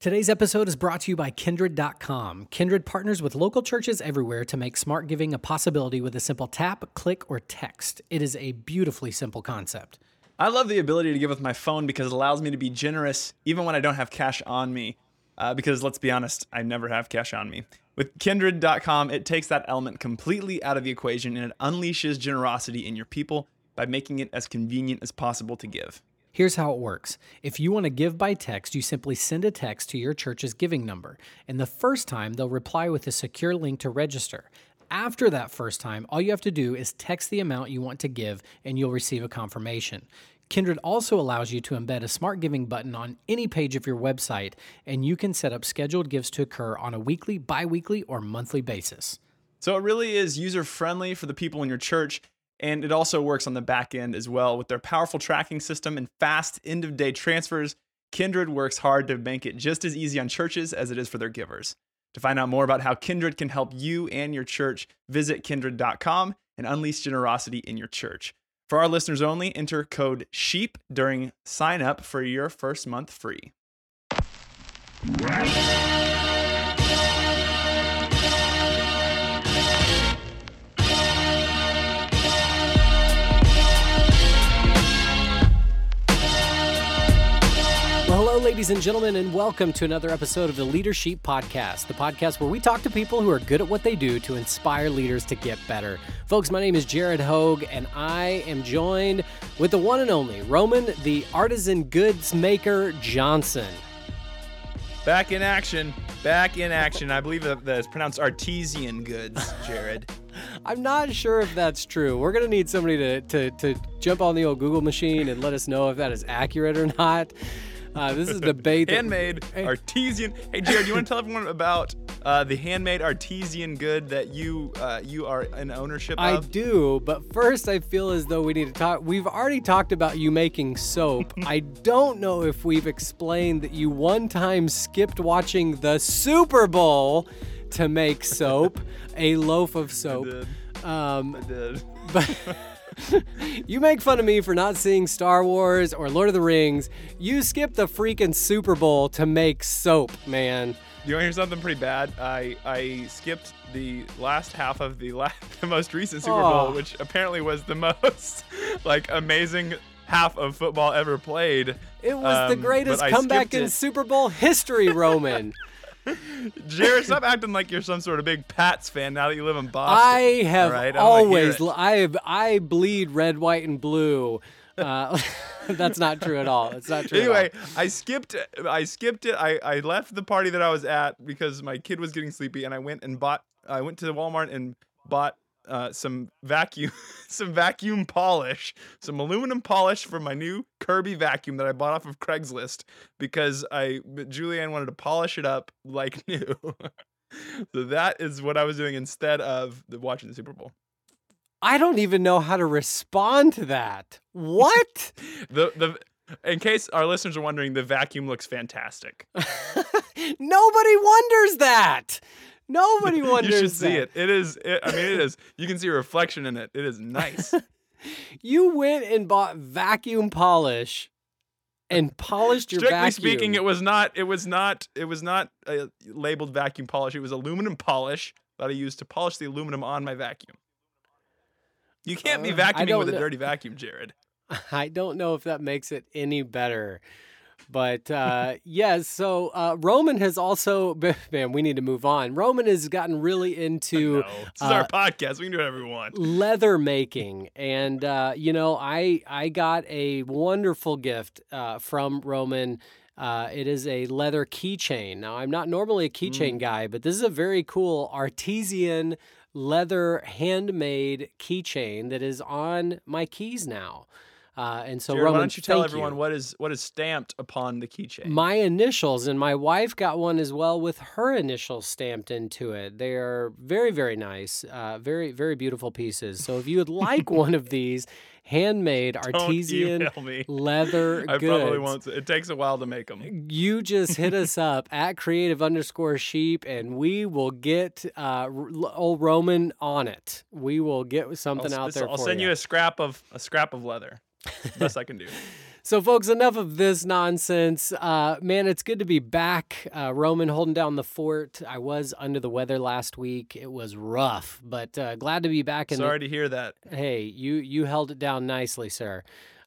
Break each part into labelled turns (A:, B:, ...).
A: Today's episode is brought to you by Kindrid.com. Kindrid partners with local churches everywhere to make smart giving a possibility with a simple tap, click, or text. It is a beautifully simple concept.
B: I love the ability to give with my phone because it allows me to be generous even when I don't have cash on me. Uh, because let's be honest, I never have cash on me. With Kindrid.com, it takes that element completely out of the equation and it unleashes generosity in your people by making it as convenient as possible to give.
A: Here's how it works. If you want to give by text, you simply send a text to your church's giving number. And the first time, they'll reply with a secure link to register. After that first time, all you have to do is text the amount you want to give and you'll receive a confirmation. Kindrid also allows you to embed a smart giving button on any page of your website, and you can set up scheduled gifts to occur on a weekly, bi weekly, or monthly basis.
B: So it really is user friendly for the people in your church and it also works on the back end as well with their powerful tracking system and fast end of day transfers. Kindrid works hard to make it just as easy on churches as it is for their givers. To find out more about how Kindrid can help you and your church, visit kindrid.com and unleash generosity in your church. For our listeners only, enter code SHEEP during sign up for your first month free.
A: Ladies and gentlemen, and welcome to another episode of the Leadership Podcast, the podcast where we talk to people who are good at what they do to inspire leaders to get better. Folks, my name is Jared Hogue, and I am joined with the one and only Roman, the artisan goods maker Johnson.
B: Back in action. Back in action. I believe that it's pronounced artesian goods, Jared.
A: I'm not sure if that's true. We're gonna need somebody to, to, to jump on the old Google machine and let us know if that is accurate or not. Uh, this is the debate.
B: handmade artesian. Hey, Jared, you want to tell everyone about uh, the handmade artesian good that you uh, you are in ownership of?
A: I do, but first I feel as though we need to talk. We've already talked about you making soap. I don't know if we've explained that you one time skipped watching the Super Bowl to make soap, a loaf of soap. I
B: did. Um, I did.
A: But. you make fun of me for not seeing Star Wars or Lord of the Rings. You skipped the freaking Super Bowl to make soap, man.
B: You want to hear something pretty bad? I I skipped the last half of the last, the most recent Super oh. Bowl, which apparently was the most like amazing half of football ever played.
A: It was um, the greatest comeback in Super Bowl history, Roman.
B: Jared, stop acting like you're some sort of big Pats fan now that you live in Boston.
A: I have right? always, I have, I bleed red, white, and blue. Uh, that's not true at all. It's not true.
B: Anyway, I skipped. I skipped it. I, I left the party that I was at because my kid was getting sleepy, and I went and bought. I went to Walmart and bought uh, some vacuum, some vacuum polish, some aluminum polish for my new Kirby vacuum that I bought off of Craigslist because I Julianne wanted to polish it up like new. so that is what I was doing instead of the, watching the Super Bowl.
A: I don't even know how to respond to that. What?
B: the the in case our listeners are wondering, the vacuum looks fantastic.
A: Nobody wonders that. Nobody wonders.
B: you should
A: see
B: it. It is. It, I mean, it is. You can see a reflection in it. It is nice.
A: you went and bought vacuum polish and polished your vacuum.
B: Strictly
A: vacuum.
B: speaking, it was not. It was not. It was not labeled vacuum polish. It was aluminum polish that I used to polish the aluminum on my vacuum. You can't uh, be vacuuming with a dirty vacuum, Jared.
A: I don't know if that makes it any better. But uh, yes, so uh, Roman has also, man, we need to move on. Roman has gotten really into.
B: No, this is uh, our podcast. We can do whatever we want.
A: Leather making, and uh, you know, I I got a wonderful gift uh, from Roman. Uh, it is a leather keychain. Now, I'm not normally a keychain mm. guy, but this is a very cool artesian leather handmade keychain that is on my keys now. Uh, and so,
B: Jared,
A: Roman,
B: why don't you tell everyone
A: you.
B: what is what is stamped upon the keychain?
A: My initials, and my wife got one as well with her initials stamped into it. They are very, very nice, uh, very, very beautiful pieces. So, if you would like one of these handmade artesian leather
B: I
A: goods,
B: probably won't. It takes a while to make them.
A: You just hit us up at creative underscore sheep, and we will get uh, old Roman on it. We will get something
B: I'll,
A: out there.
B: I'll send
A: you.
B: you a scrap of a scrap of leather. Best I can do.
A: So, folks, enough of this nonsense. Uh, man, it's good to be back. Uh, Roman holding down the fort. I was under the weather last week. It was rough, but uh, glad to be back.
B: In Sorry the... to hear that.
A: Hey, you you held it down nicely, sir.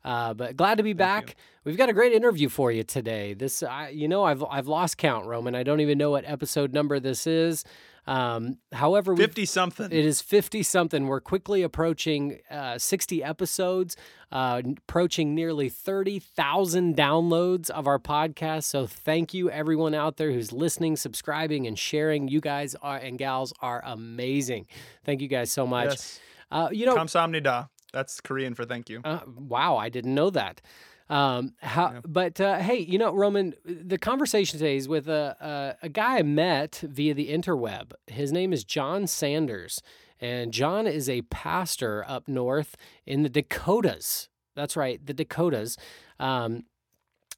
A: Uh, but glad to be Thank back. You. We've got a great interview for you today. This, I, you know, I've I've lost count, Roman. I don't even know what episode number this is. Um, however,
B: 50 something.
A: It is 50 something. We're quickly approaching uh, 60 episodes, uh, approaching nearly 30,000 downloads of our podcast. So thank you, everyone out there who's listening, subscribing, and sharing. You guys are, and gals are amazing. Thank you guys so much.
B: Yes. Uh, you know, Kamsamnida. That's Korean for thank you.
A: Uh, wow, I didn't know that. Um, how, yeah. But uh, hey, you know, Roman, the conversation today is with a, a, a guy I met via the interweb. His name is John Sanders, and John is a pastor up north in the Dakotas. That's right, the Dakotas. Um,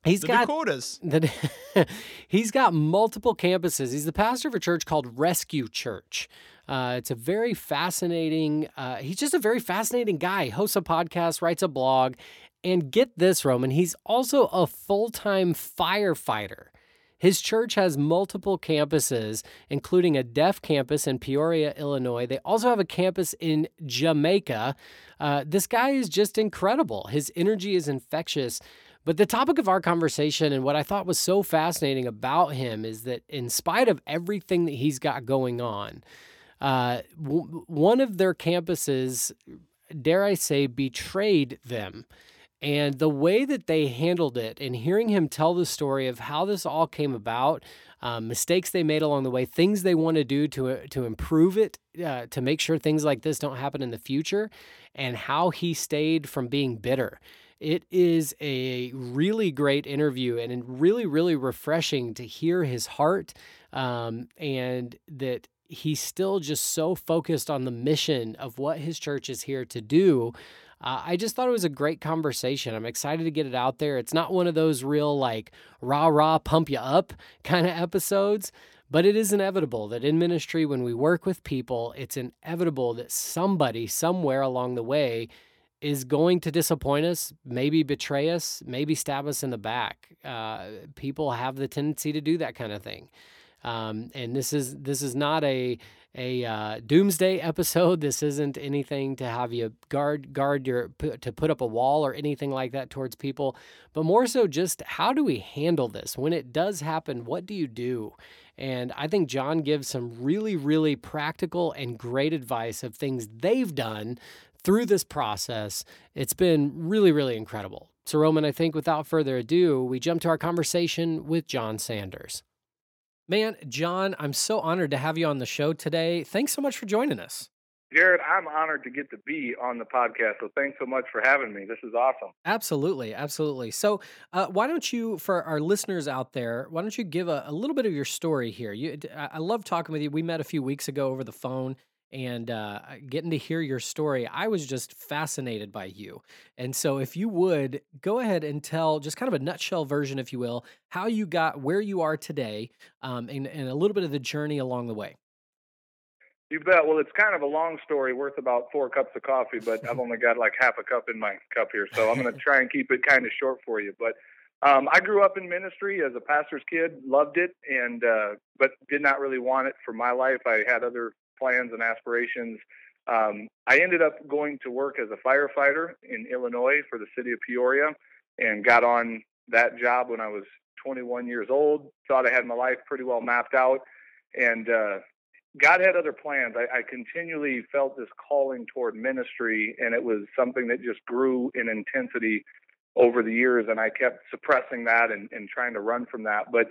A: He's
B: the
A: got
B: Dakotas.
A: The, he's got multiple campuses. He's the pastor of a church called Rescue Church. Uh, it's a very fascinating. Uh, he's just a very fascinating guy. He hosts a podcast, writes a blog, and get this, Roman, he's also a full time firefighter. His church has multiple campuses, including a deaf campus in Peoria, Illinois. They also have a campus in Jamaica. Uh, this guy is just incredible. His energy is infectious. But the topic of our conversation and what I thought was so fascinating about him is that, in spite of everything that he's got going on, uh, w- one of their campuses, dare I say, betrayed them. And the way that they handled it, and hearing him tell the story of how this all came about, um, mistakes they made along the way, things they want to do to uh, to improve it, uh, to make sure things like this don't happen in the future, and how he stayed from being bitter. It is a really great interview and really, really refreshing to hear his heart um, and that he's still just so focused on the mission of what his church is here to do uh, I just thought it was a great conversation. I'm excited to get it out there. It's not one of those real, like, rah rah, pump you up kind of episodes, but it is inevitable that in ministry, when we work with people, it's inevitable that somebody somewhere along the way is going to disappoint us, maybe betray us, maybe stab us in the back. Uh, people have the tendency to do that kind of thing. Um, and this is this is not a a uh, doomsday episode. This isn't anything to have you guard guard your to put up a wall or anything like that towards people, but more so just how do we handle this when it does happen? What do you do? And I think John gives some really really practical and great advice of things they've done through this process. It's been really really incredible. So Roman, I think without further ado, we jump to our conversation with John Sanders. Man, John, I'm so honored to have you on the show today. Thanks so much for joining us.
C: Jared, I'm honored to get to be on the podcast. So thanks so much for having me. This is awesome.
A: Absolutely. Absolutely. So, uh, why don't you, for our listeners out there, why don't you give a, a little bit of your story here? You, I love talking with you. We met a few weeks ago over the phone and uh, getting to hear your story, I was just fascinated by you. And so, if you would go ahead and tell just kind of a nutshell version, if you will, how you got where you are today um, and, and a little bit of the journey along the way.
C: You bet. Well, it's kind of a long story worth about four cups of coffee, but I've only got like half a cup in my cup here. So I'm going to try and keep it kind of short for you. But um, I grew up in ministry as a pastor's kid, loved it, and uh, but did not really want it for my life. I had other plans and aspirations. Um, I ended up going to work as a firefighter in Illinois for the city of Peoria and got on that job when I was 21 years old. Thought I had my life pretty well mapped out. And uh, God had other plans. I, I continually felt this calling toward ministry, and it was something that just grew in intensity over the years. And I kept suppressing that and, and trying to run from that. But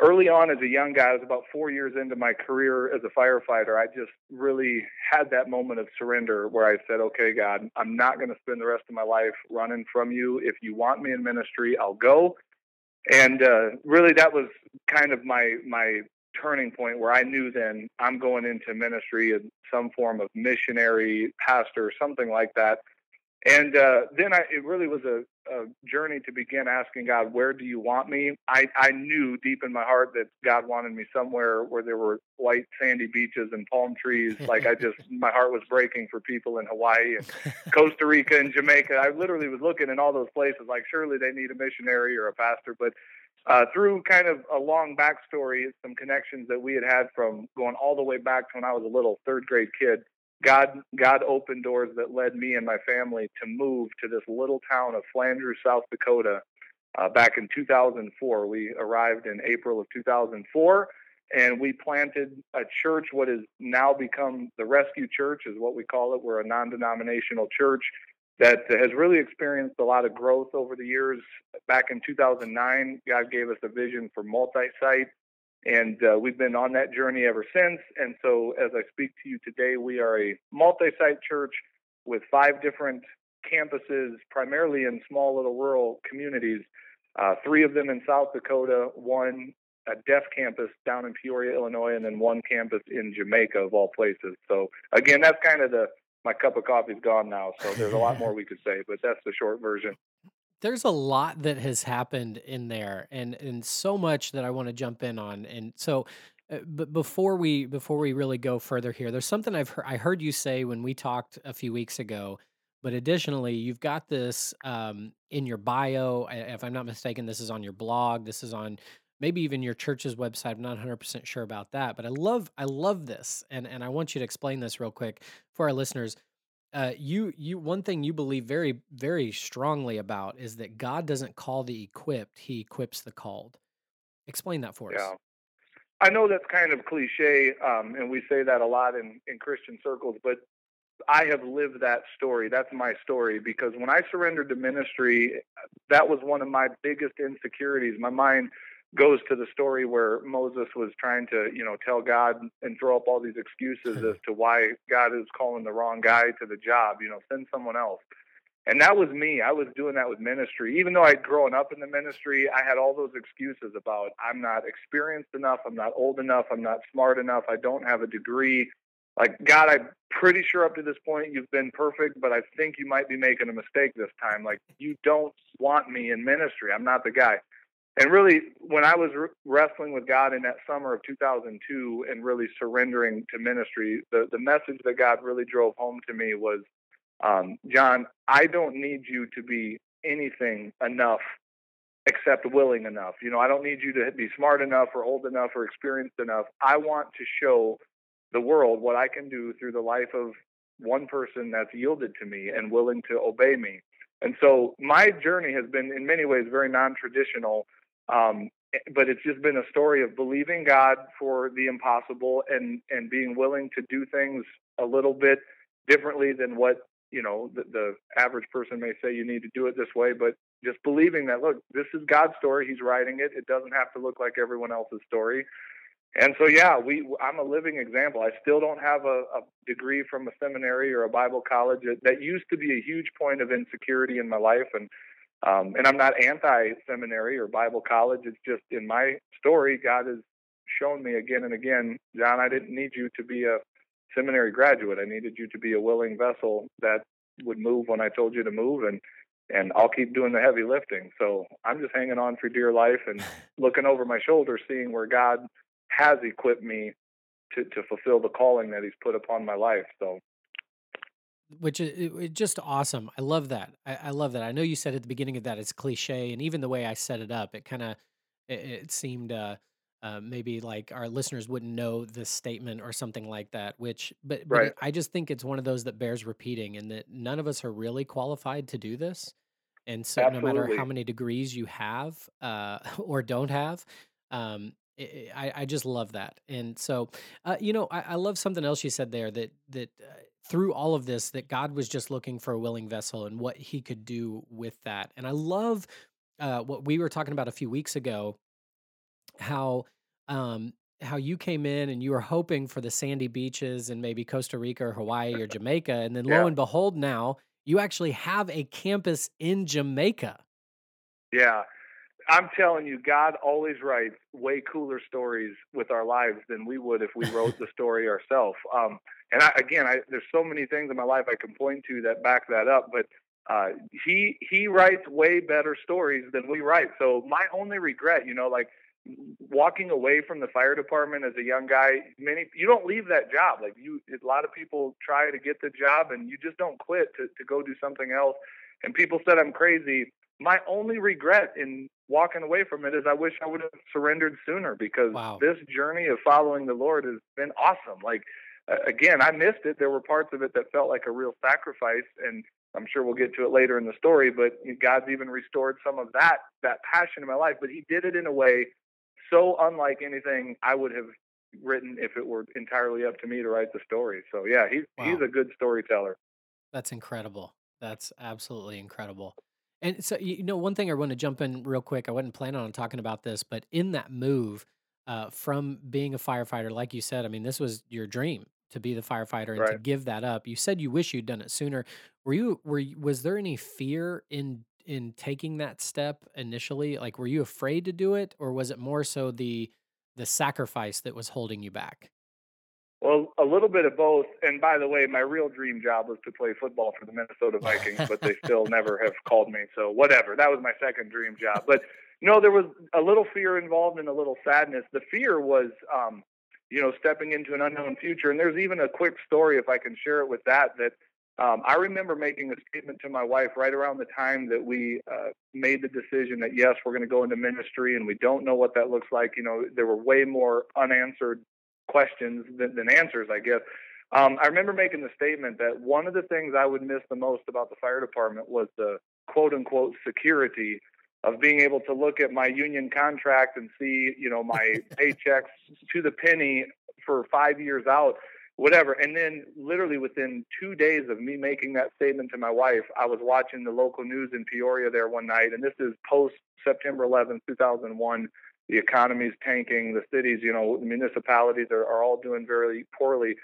C: early on as a young guy, I was about four years into my career as a firefighter. I just really had that moment of surrender where I said, okay, God, I'm not going to spend the rest of my life running from you. If you want me in ministry, I'll go. And uh, really, that was kind of my my turning point where I knew then I'm going into ministry in some form of missionary, pastor, something like that. And uh, then I, it really was a, a journey to begin asking God, where do you want me? I, I knew deep in my heart that God wanted me somewhere where there were white sandy beaches and palm trees. like I just, my heart was breaking for people in Hawaii and Costa Rica and Jamaica. I literally was looking in all those places like surely they need a missionary or a pastor. But uh, through kind of a long backstory, some connections that we had had from going all the way back to when I was a little third grade kid God God opened doors that led me and my family to move to this little town of Flandreau, South Dakota, uh, back in 2004. We arrived in April of 2004, and we planted a church. What has now become the Rescue Church is what we call it. We're a non-denominational church that has really experienced a lot of growth over the years. Back in 2009, God gave us a vision for multi-site and uh, we've been on that journey ever since. And so, as I speak to you today, we are a multi site church with five different campuses, primarily in small little rural communities, uh, three of them in South Dakota, one a deaf campus down in Peoria, Illinois, and then one campus in Jamaica, of all places. So, again, that's kind of the my cup of coffee's gone now, so there's a lot more we could say, but that's the short version
A: there's a lot that has happened in there and and so much that I want to jump in on and so uh, but before we before we really go further here there's something I've heard I heard you say when we talked a few weeks ago but additionally you've got this um, in your bio if I'm not mistaken this is on your blog this is on maybe even your church's website I'm not 100% sure about that but I love I love this and and I want you to explain this real quick for our listeners uh, you you one thing you believe very very strongly about is that God doesn't call the equipped; He equips the called. Explain that for us.
C: yeah.
A: us.
C: I know that's kind of cliche, um, and we say that a lot in in Christian circles, but I have lived that story. That's my story because when I surrendered to ministry, that was one of my biggest insecurities. My mind goes to the story where Moses was trying to, you know, tell God and throw up all these excuses as to why God is calling the wrong guy to the job, you know, send someone else. And that was me. I was doing that with ministry. Even though I'd grown up in the ministry, I had all those excuses about I'm not experienced enough, I'm not old enough, I'm not smart enough, I don't have a degree. Like, God, I'm pretty sure up to this point you've been perfect, but I think you might be making a mistake this time. Like, you don't want me in ministry. I'm not the guy and really when i was wrestling with god in that summer of 2002 and really surrendering to ministry the, the message that god really drove home to me was um, john i don't need you to be anything enough except willing enough. You know i don't need you to be smart enough or old enough or experienced enough. I want to show the world what i can do through the life of one person that's yielded to me and willing to obey me. And so my journey has been in many ways very non-traditional um, but it's just been a story of believing God for the impossible and and being willing to do things a little bit differently than what you know the, the average person may say you need to do it this way but just believing that look this is god's story. He's writing it. It doesn't have to look like everyone else's story. And so yeah we i'm a living example. I still don't have a, a degree from a seminary or a bible college that used to be a huge point of insecurity in my life and um, and I'm not anti seminary or Bible college. It's just in my story, God has shown me again and again, John, I didn't need you to be a seminary graduate. I needed you to be a willing vessel that would move when I told you to move and and I'll keep doing the heavy lifting. So I'm just hanging on for dear life and looking over my shoulder, seeing where God has equipped me to, to fulfill the calling that He's put upon my life. So
A: which is it, just awesome. I love that. I, I, love that. I know you said at the beginning of that it's cliche, and even the way I set it up, it kind of it, it, seemed uh, uh, maybe like our listeners wouldn't know this statement or something like that. Which, but, but
C: right.
A: I just think it's one of those that bears repeating, and that none of us are really qualified to do this. And so,
C: Absolutely.
A: no matter how many degrees you have uh, or don't have, um, I, I just love that. And so, uh, you know, I, I, love something else you said there that that uh, through all of this that God was just looking for a willing vessel and what he could do with that. And I love uh, what we were talking about a few weeks ago, how um, how you came in and you were hoping for the sandy beaches and maybe Costa Rica or Hawaii or Jamaica, and then
C: yeah.
A: lo and behold, now you actually have a campus in Jamaica.
C: Yeah. I'm telling you, God always writes way cooler stories with our lives than we would if we wrote the story ourselves. Um, and I, again, I, there's so many things in my life I can point to that back that up. But uh, he he writes way better stories than we write. So my only regret, you know, like walking away from the fire department as a young guy, many you don't leave that job. Like you, a lot of people try to get the job, and you just don't quit to to go do something else. And people said I'm crazy. My only regret in walking away from it is I wish I would have surrendered sooner because
A: wow.
C: this journey of following the Lord has been awesome. Like again, I missed it. There were parts of it that felt like a real sacrifice, and I'm sure we'll get to it later in the story. But God's even restored some of that that passion in my life. But He did it in a way so unlike anything I would have written if it were entirely up to me to write the story. So yeah, he's
A: Wow.
C: he's a good storyteller.
A: That's incredible. That's absolutely incredible. And so, you know, one thing I want to jump in real quick. I wasn't planning on talking about this, but in that move uh, from being a firefighter, like you said, I mean, this was your dream to be the firefighter and to give that up. You said you wish you'd done it sooner. Were you? Were you, was there any fear in in taking that step initially? Like, were you afraid to do it, or was it more so the the sacrifice that was holding you back?
C: Well, a little bit of both. And by the way, my real dream job was to play football for the Minnesota Vikings, but they still never have called me. So whatever. That was my second dream job. But no, there was a little fear involved and a little sadness. The fear was, um, you know, stepping into an unknown future. And there's even a quick story, if I can share it with that, that um, I remember making a statement to my wife right around the time that we uh, made the decision that yes, we're going to go into ministry, and we don't know what that looks like. You know, there were way more unanswered questions than, than answers, I guess. Um, I remember making the statement that one of the things I would miss the most about the fire department was the quote unquote security of being able to look at my union contract and see, you know, my paychecks to the penny for five years out, whatever. And then literally within two days of me making that statement to my wife, I was watching the local news in Peoria there one night, and this is post September 11th, 2001 the economy's tanking, the cities, you know, the municipalities are, are all doing very poorly.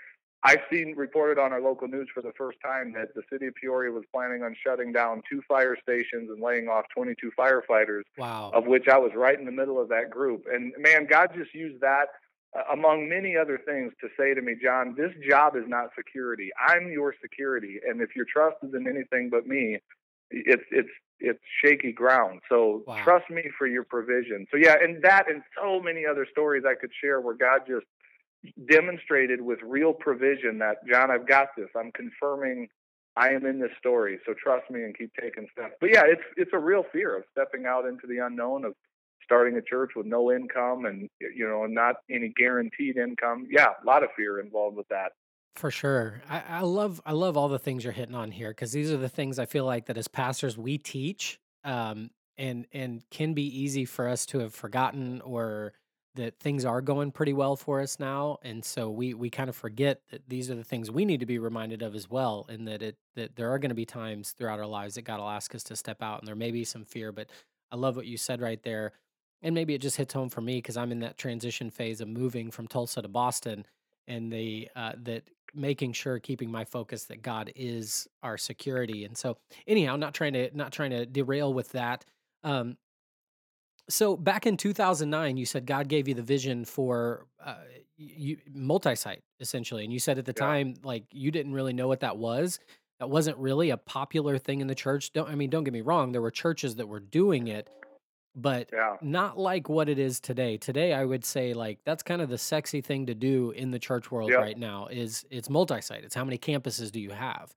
C: I've seen reported on our local news for the first time that the city of Peoria was planning on shutting down two fire stations and laying off 22 firefighters,
A: Wow.
C: of which I was right in the middle of that group. And man, God just used that uh, among many other things to say to me, John, this job is not security. I'm your security. And if your trust is in anything but me, it's it's it's shaky ground. So
A: Wow.
C: trust me for your provision. So yeah, and that and so many other stories I could share where God just demonstrated with real provision that John, I've got this. I'm confirming I am in this story. So trust me and keep taking steps. But yeah, it's it's a real fear of stepping out into the unknown of starting a church with no income and you know and not any guaranteed income. Yeah, a lot of fear involved with that.
A: For sure. I, I love I love all the things you're hitting on here because these are the things I feel like that as pastors we teach um and and can be easy for us to have forgotten or that things are going pretty well for us now and so we we kind of forget that these are the things we need to be reminded of as well and that it that there are going to be times throughout our lives that God will ask us to step out and there may be some fear but I love what you said right there and maybe it just hits home for me because I'm in that transition phase of moving from Tulsa to Boston and the uh, that making sure keeping my focus that God is our security. And so anyhow, not trying to not trying to derail with that. Um, so back in 2009, you said God gave you the vision for uh, you, multi-site essentially, and you said at the
C: Yeah.
A: time like you didn't really know what that was. That wasn't really a popular thing in the church. Don't I mean? Don't get me wrong. There were churches that were doing it, but
C: Yeah.
A: not like what it is today. Today, I would say like that's kind of the sexy thing to do in the church world
C: Yep.
A: right now. Is it's multi-site. It's how many campuses do you have,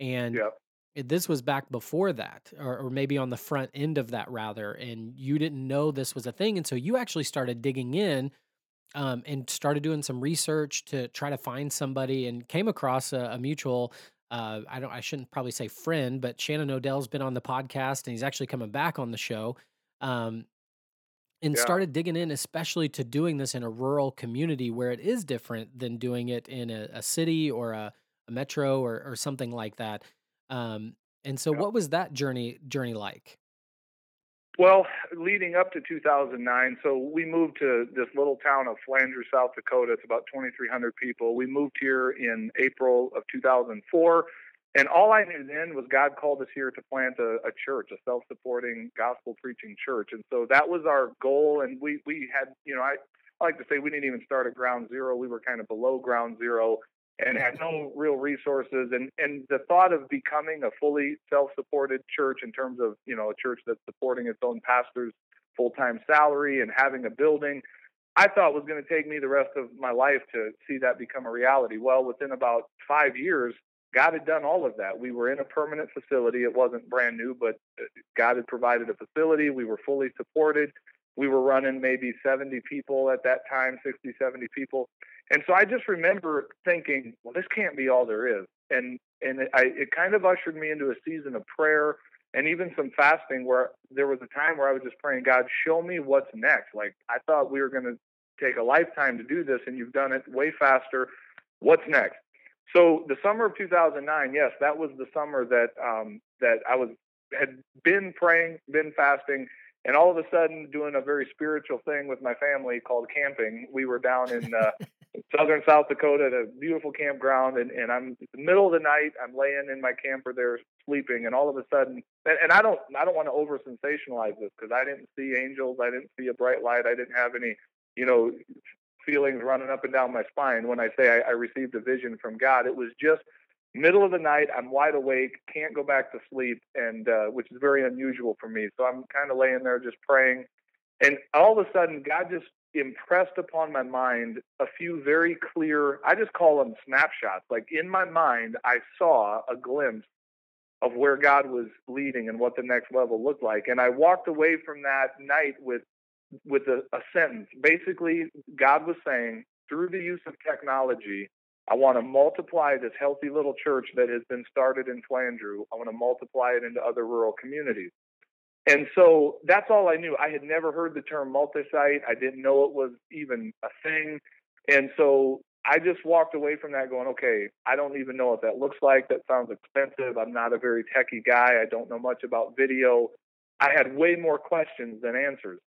A: and
C: Yep.
A: It, this was back before that, or, or maybe on the front end of that rather, and you didn't know this was a thing, and so you actually started digging in. Um, and started doing some research to try to find somebody, and came across a, a mutual. Uh, I don't. I shouldn't probably say friend, but Shannon O'Dell's been on the podcast, and he's actually coming back on the show. Um, and
C: Yeah.
A: started digging in, especially to doing this in a rural community where it is different than doing it in a, a city or a, a metro or, or something like that. Um, and so,
C: Yeah.
A: what was that journey journey like?
C: Well, leading up to 2009, so we moved to this little town of Flandreau, South Dakota. It's about 2,300 people. We moved here in April of 2004. And all I knew then was God called us here to plant a, a church, a self supporting, gospel preaching church. And so that was our goal. And we, we had, you know, I, I like to say we didn't even start at ground zero. We were kind of below ground zero. And had no real resources. And and the thought of becoming a fully self-supported church in terms of you know a church that's supporting its own pastors full-time salary and having a building i thought was going to take me the rest of my life to see that become a reality. Well within about 5 years god had done all of that. We were in a permanent facility. It wasn't brand new but uh, god had provided a facility. We were fully supported. We were running maybe 70 people at that time 60 70 people and so I just remember thinking, well, this can't be all there is. And and it, I, it kind of ushered me into a season of prayer and even some fasting where there was a time where I was just praying, God, show me what's next. Like I thought we were going to take a lifetime to do this, and you've done it way faster. What's next? So the summer of 2009, yes, that was the summer that um, that I was had been praying, been fasting, and all of a sudden doing a very spiritual thing with my family called camping. We were down in uh, southern South Dakota at a beautiful campground, and, and I'm the middle of the night. I'm laying in my camper there sleeping, and all of a sudden, and, and I don't I don't want to over sensationalize this because I didn't see angels, I didn't see a bright light, I didn't have any you know feelings running up and down my spine when I say I, I received a vision from God. It was just middle of the night i'm wide awake can't go back to sleep and uh, which is very unusual for me so i'm kind of laying there just praying and all of a sudden god just impressed upon my mind a few very clear, I just call them snapshots. Like in my mind, I saw a glimpse of where God was leading and what the next level looked like. And I walked away from that night with with a, a sentence. Basically, God was saying, through the use of technology, I want to multiply this healthy little church that has been started in Flandreau. I want to multiply it into other rural communities. And so that's all I knew. I had never heard the term multi-site. I didn't know it was even a thing. And so I just walked away from that going, okay, I don't even know what that looks like. That sounds expensive. I'm not a very techie guy. I don't know much about video. I had way more questions than answers.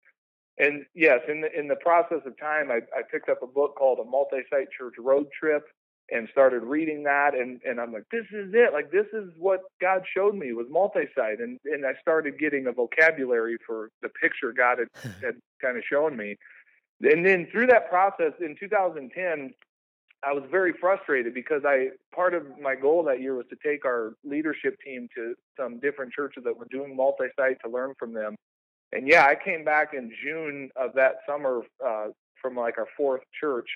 C: And yes, in the in the process of time, I, I picked up a book called A Multi-Site Church Road Trip, and started reading that and and I'm like this is it. Like this is what God showed me was multi-site. And and I started getting a vocabulary for the picture God had, had kind of shown me. And then through that process in 2010 I was very frustrated because I part of my goal that year was to take our leadership team to some different churches that were doing multi-site to learn from them. And yeah I came back in June of that summer uh, from like our fourth church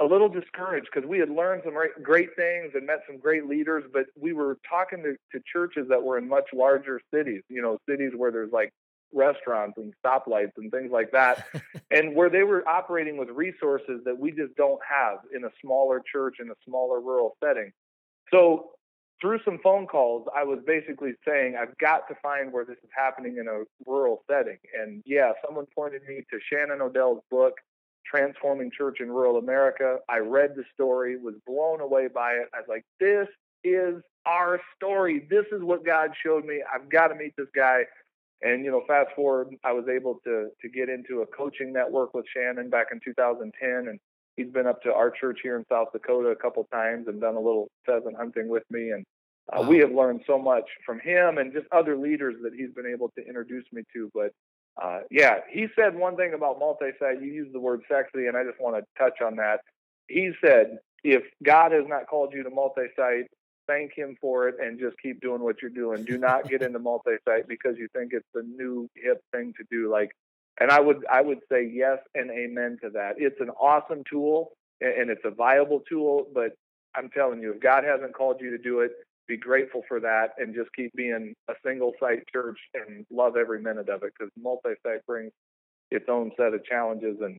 C: a little discouraged because we had learned some great things and met some great leaders, but we were talking to, to churches that were in much larger cities, you know, cities where there's like restaurants and stoplights and things like that, and where they were operating with resources that we just don't have in a smaller church in a smaller rural setting. So through some phone calls, I was basically saying, I've got to find where this is happening in a rural setting. And yeah, someone pointed me to Shannon O'Dell's book, transforming church in rural America. I read the story, was blown away by it. I was like, this is our story. This is what God showed me. I've got to meet this guy. And you know, fast forward, I was able to to get into a coaching network with Shannon back in 2010, and he's been up to our church here in South Dakota a couple times and done a little pheasant hunting with me. And uh, wow. we have learned so much from him and just other leaders that he's been able to introduce me to. But uh, yeah, he said one thing about multi-site. You used the word sexy, and I just want to touch on that. He said, if God has not called you to multi-site, thank Him for it, and just keep doing what you're doing. Do not get into multi-site because you think it's the new hip thing to do. Like, and I would I would say yes and amen to that. It's an awesome tool and it's a viable tool, but I'm telling you, if God hasn't called you to do it, be grateful for that and just keep being a single site church and love every minute of it because multi site brings its own set of challenges and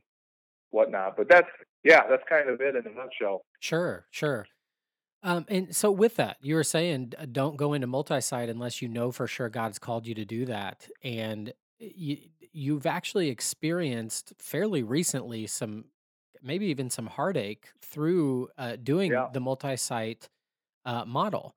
C: whatnot. But that's yeah, that's kind of it in a nutshell.
A: Sure, sure. Um, and so with that, you were saying don't go into multi-site unless you know for sure God's called you to do that, and you you've actually experienced fairly recently some maybe even some heartache through uh, doing yeah. the multi-site uh, model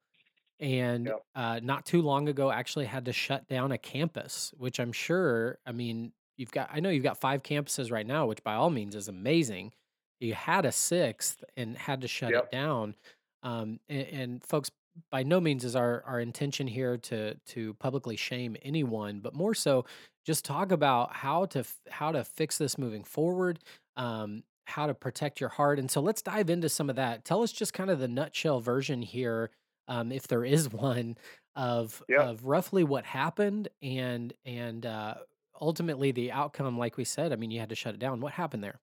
A: and Yep. uh, not too long ago actually had to shut down a campus which i'm sure i mean you've got i know you've got five campuses right now which by all means is amazing you had a sixth and had to shut it down um, and, and folks by no means is our our intention here to to publicly shame anyone but more so just talk about how to how to fix this moving forward um, how to protect your heart. And so let's dive into some of that. Tell us just kind of the nutshell version here, um, if there is one, of of roughly what happened and and uh, ultimately the outcome. Like we said, I mean, you had to shut it down. What happened there?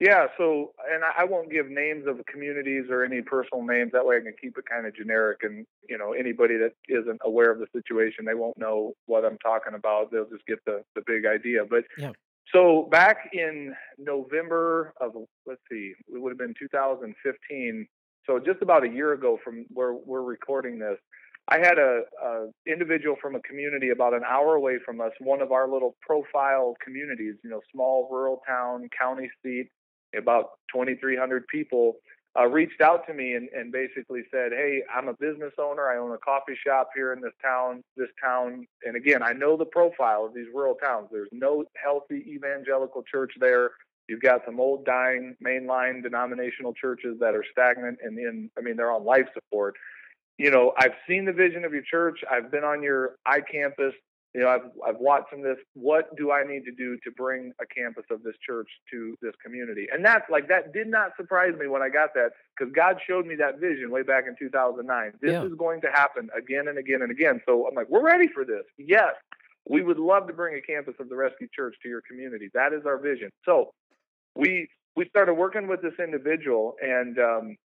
C: Yeah, so and I I won't give names of communities or any personal names. That way, I can keep it kind of generic, and you know, anybody that isn't aware of the situation, they won't know what I'm talking about. They'll just get the the big idea. But
A: Yeah.
C: so back in November of let's see, it would have been 2015. So just about a year ago from where we're recording this, I had a, a individual from a community about an hour away from us, one of our little profile communities, you know, small rural town, county seat, about 2,300 people, uh, reached out to me and, and basically said, "Hey, I'm a business owner. I own a coffee shop here in this town. This town, and again, I know the profile of these rural towns. There's no healthy evangelical church there. You've got some old, dying mainline denominational churches that are stagnant and in, I mean, they're on life support." you know, I've seen the vision of your church. I've been on your iCampus. You know, I've I've watched some of this. What do I need to do to bring a campus of this church to this community? And that's like that did not surprise me when I got that because God showed me that vision way back in 2009. This
A: Yeah.
C: is going to happen again and again and again. So I'm like, we're ready for this. Yes, we would love to bring a campus of the Rescue Church to your community. That is our vision. So we we started working with this individual and um,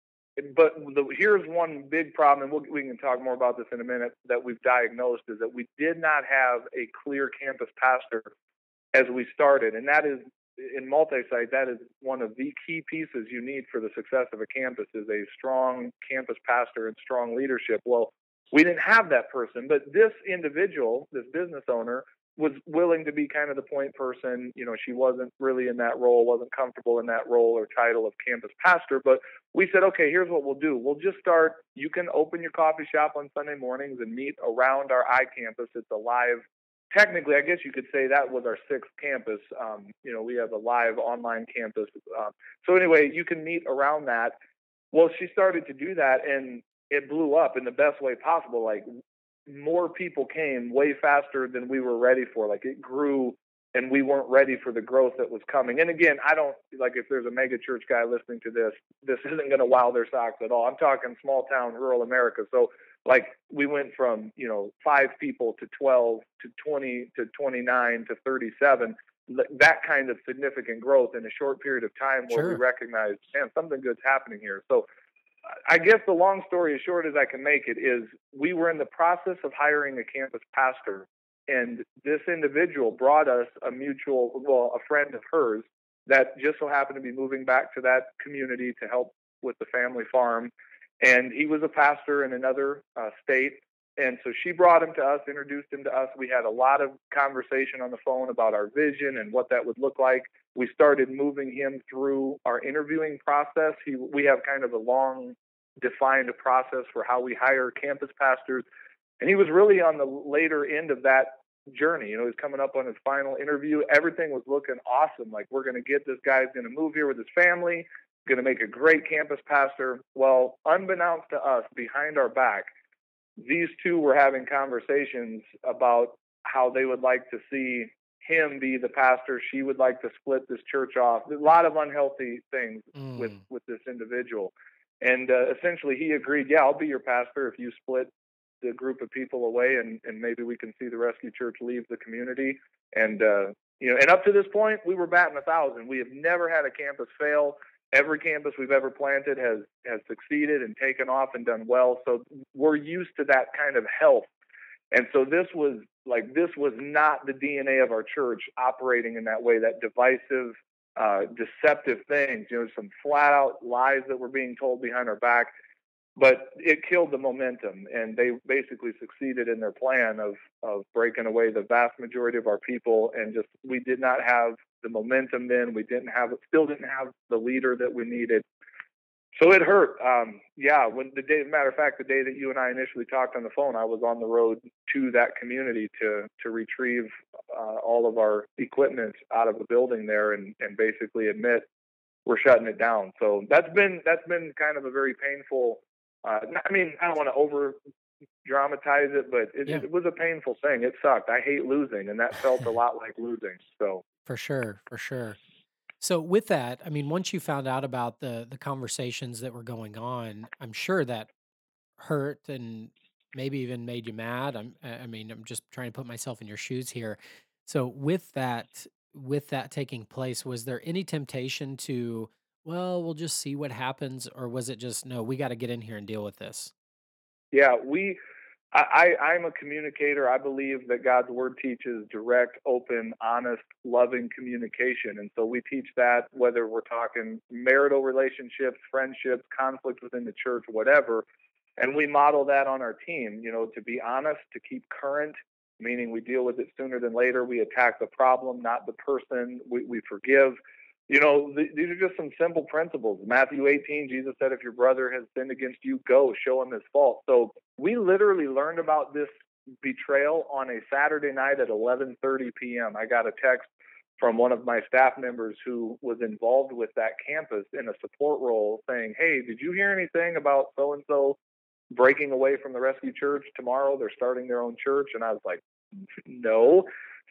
C: but the, here's one big problem, and we'll, we can talk more about this in a minute. That we've diagnosed is that we did not have a clear campus pastor as we started, and that is in multi-site. That is one of the key pieces you need for the success of a campus is a strong campus pastor and strong leadership. Well, we didn't have that person, but this individual, this business owner, was willing to be kind of the point person. You know, she wasn't really in that role, wasn't comfortable in that role or title of campus pastor, but we said, okay, here's what we'll do. We'll just start. You can open your coffee shop on Sunday mornings and meet around our iCampus. It's a live. Technically, I guess you could say that was our sixth campus. Um, you know, we have a live online campus. Um, so anyway, you can meet around that. Well, she started to do that, and it blew up in the best way possible. Like more people came way faster than we were ready for. Like it grew and we weren't ready for the growth that was coming. And again, I don't like if there's a mega church guy listening to this, this isn't going to wow their socks at all. I'm talking small town, rural America. So like we went from, you know, five people to 12 to 20 to 29 to 37. That kind of significant growth in a short period of time where we
A: Sure.
C: recognize, man, something good's happening here. So I guess the long story as short as I can make it is we were in the process of hiring a campus pastor, and this individual brought us a mutual, well, a friend of hers that just so happened to be moving back to that community to help with the family farm. And he was a pastor in another uh, state. And so she brought him to us, introduced him to us. We had a lot of conversation on the phone about our vision and what that would look like we started moving him through our interviewing process. He, we have kind of a long defined process for how we hire campus pastors. And he was really on the later end of that journey. You know, he's coming up on his final interview. Everything was looking awesome. Like, we're going to get this guy's going to move here with his family, going to make a great campus pastor. Well, unbeknownst to us, behind our back, these two were having conversations about how they would like to see him be the pastor. She would like to split this church off. A lot of unhealthy things with
A: Mm,
C: with this individual, and uh, essentially he agreed. Yeah, I'll be your pastor if you split the group of people away, and and maybe we can see the rescue church leave the community. And uh, you know, and up to this point, we were batting a thousand. We have never had a campus fail. Every campus we've ever planted has has succeeded and taken off and done well. So we're used to that kind of health. And so this was like this was not the DNA of our church operating in that way, that divisive, uh, deceptive things. You know, some flat out lies that were being told behind our back. But it killed the momentum, and they basically succeeded in their plan of of breaking away the vast majority of our people, and just we did not have the momentum then. We didn't have, still didn't have the leader that we needed. So it hurt. Um, yeah, when the day, matter of fact, the day that you and I initially talked on the phone, I was on the road to that community to to retrieve uh, all of our equipment out of the building there, and and basically admit we're shutting it down. So that's been that's been kind of a very painful. Uh, I mean, I don't want to over dramatize it, but it,
A: Yeah.
C: it was a painful thing. It sucked. I hate losing, and that felt a lot like losing. So
A: for sure, for sure. So with that, I mean, once you found out about the the conversations that were going on, I'm sure that hurt and maybe even made you mad. I'm, I mean, I'm just trying to put myself in your shoes here. So with that, with that taking place, was there any temptation to, well, we'll just see what happens, or was it just no, we got to get in here and deal with this?
C: Yeah, we I, I, am a communicator. I believe that God's word teaches direct, open, honest, loving communication. And so we teach that whether we're talking marital relationships, friendships, conflict within the church, whatever. And we model that on our team, you know, to be honest, to keep current, meaning we deal with it sooner than later. We attack the problem, not the person. We, we forgive you know, th- these are just some simple principles. Matthew 18, Jesus said, if your brother has sinned against you, go show him his fault. So we literally learned about this betrayal on a Saturday night at 11:30 p.m. I got a text from one of my staff members who was involved with that campus in a support role saying, "Hey, did you hear anything about so and so breaking away from the Rescue Church tomorrow? They're starting their own church." And I was like, "No."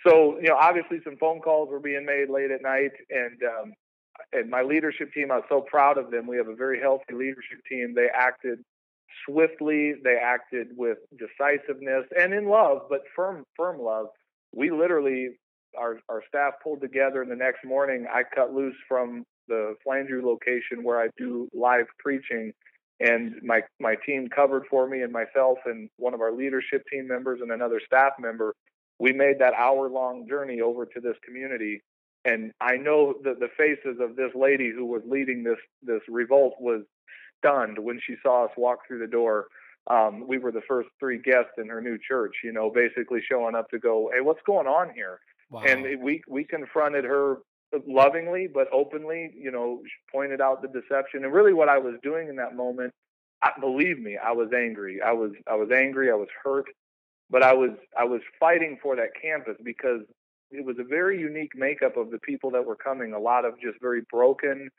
C: So, you know, obviously some phone calls were being made late at night and um, and my leadership team, I was so proud of them. We have a very healthy leadership team. They acted swiftly, they acted with decisiveness and in love, but firm firm love. We literally our our staff pulled together and the next morning I cut loose from the Flandreau location where I do live preaching and my my team covered for me and myself and one of our leadership team members and another staff member we made that hour long journey over to this community and I know that the faces of this lady who was leading this this revolt was stunned when she saw us walk through the door. Um, we were the first three guests in her new church, you know, basically showing up to go, hey, what's going on here? Wow. And we we confronted her lovingly but openly, you know, pointed out the deception and really what I was doing in that moment. I, believe me, I was angry. I was I was angry. I was hurt but I was I was fighting for that campus because it was a very unique makeup of the people that were coming. A lot of just very broken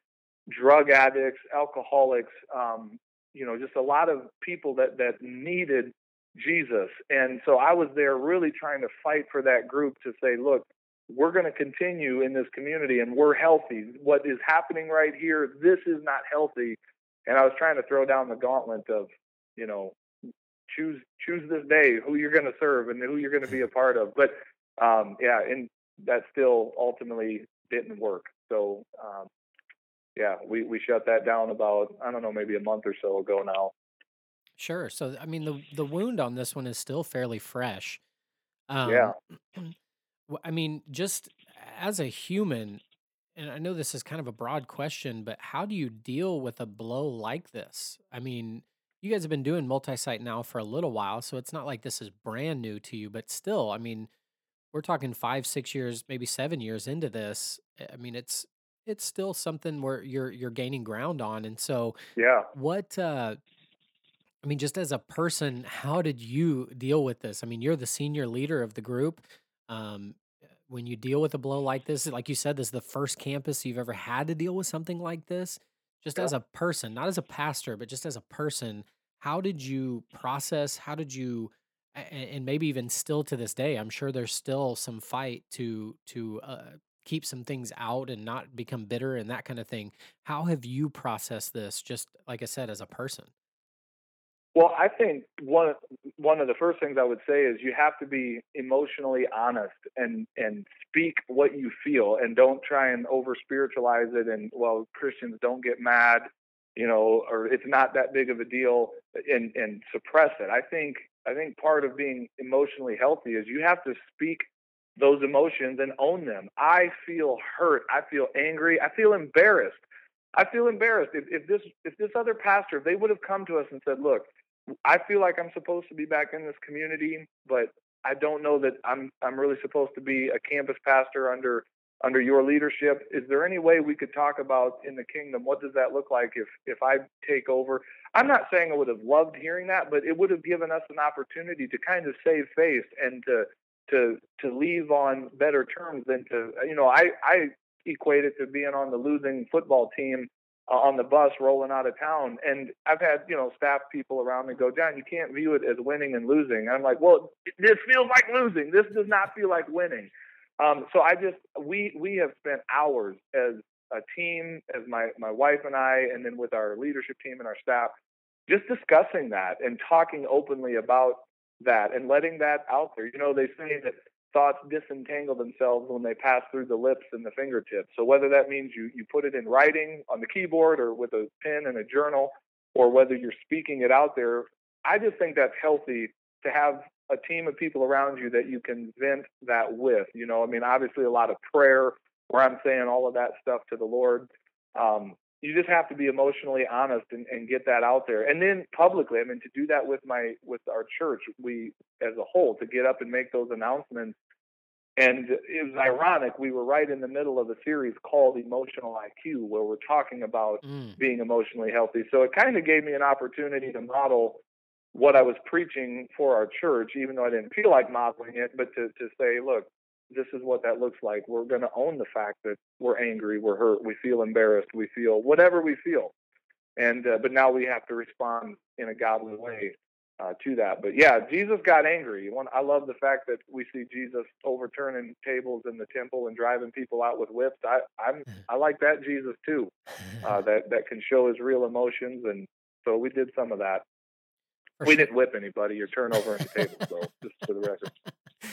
C: drug addicts, alcoholics, um, you know, just a lot of people that that needed Jesus. And so I was there really trying to fight for that group to say, look, we're going to continue in this community and we're healthy. What is happening right here, this is not healthy. And I was trying to throw down the gauntlet of, you know, choose choose this day who you're going to serve and who you're going to be a part of. But um, yeah, and that still ultimately didn't work. So um, yeah, we we shut that down about I don't know maybe a month or so ago now.
A: Sure. So I mean the the wound on this one is still fairly fresh.
C: Um, yeah.
A: I mean, just as a human, and I know this is kind of a broad question, but how do you deal with a blow like this? I mean, you guys have been doing multi-site now for a little while, so it's not like this is brand new to you, but still, I mean, we're talking five, six years, maybe seven years into this. Eh, I mean, it's it's still something where you're you're gaining ground on. And so
C: yeah,
A: what uh I mean, just as a person, how did you deal with this? I mean, you're the senior leader of the group. Um, when you deal with a blow like this, like you said, this is the first campus you've ever had to deal with something like this just yeah. as a person, not as a pastor, but just as a person, how did you process? How did you, and maybe even still to this day, I'm sure there's still some fight to to uh, keep some things out and not become bitter and that kind of thing. How have you processed this? Just like I said, as a person.
C: Well, I think one one of the first things I would say is you have to be emotionally honest and and speak what you feel and don't try and over spiritualize it and well Christians don't get mad, you know, or it's not that big of a deal and and suppress it. I think I think part of being emotionally healthy is you have to speak those emotions and own them. I feel hurt. I feel angry. I feel embarrassed. I feel embarrassed. If, if this if this other pastor, if they would have come to us and said, "Look, I feel like I'm supposed to be back in this community, but I don't know that I'm I'm really supposed to be a campus pastor under under your leadership. Is there any way we could talk about in the kingdom what does that look like if if I take over? I'm not saying I would have loved hearing that, but it would have given us an opportunity to kind of save face and to to to leave on better terms than to you know I I equate it to being on the losing football team uh, on the bus rolling out of town. And I've had, you know, staff people around me go, John, you can't view it as winning and losing. And I'm like, well, this feels like losing. This does not feel like winning. Um, so I just, we, we have spent hours as a team, as my my wife and I, and then with our leadership team and our staff, just discussing that and talking openly about that and letting that out there. You know, they say that thoughts disentangle themselves when they pass through the lips and the fingertips. So whether that means you you put it in writing on the keyboard or with a pen and a journal, or whether you're speaking it out there, I just think that's healthy to have a team of people around you that you can vent that with. You know, I mean, obviously a lot of prayer where I'm saying all of that stuff to the Lord. Um, you just have to be emotionally honest and, and get that out there. And then publicly, I mean, to do that with my with our church, we as a whole, to get up and make those announcements. And it was ironic. We were right in the middle of a series called Emotional IQ, where we're talking about mm. being emotionally healthy. So it kind of gave me an opportunity to model what I was preaching for our church, even though I didn't feel like modeling it, but to, to say, look, this is what that looks like. We're going to own the fact that we're angry, we're hurt, we feel embarrassed, we feel whatever we feel. And, uh, but now we have to respond in a godly way uh, to that. But yeah, Jesus got angry. I love the fact that we see Jesus overturning tables in the temple and driving people out with whips. I, I'm, I like that Jesus too, uh, that, that can show his real emotions. And so we did some of that. We didn't whip anybody or turn over any tables, though, just for the record.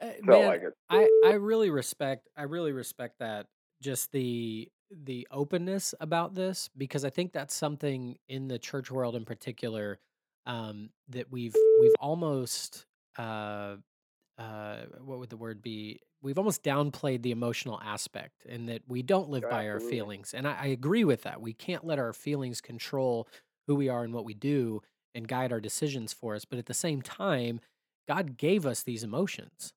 A: Uh, man, like I I really respect I really respect that just the the openness about this because I think that's something in the church world in particular um, that we've we've almost uh, uh, what would the word be? We've almost downplayed the emotional aspect, and that we don't live by our feelings. And I, I agree with that. We can't let our feelings control who we are and what we do and guide our decisions for us. But at the same time, God gave us these emotions.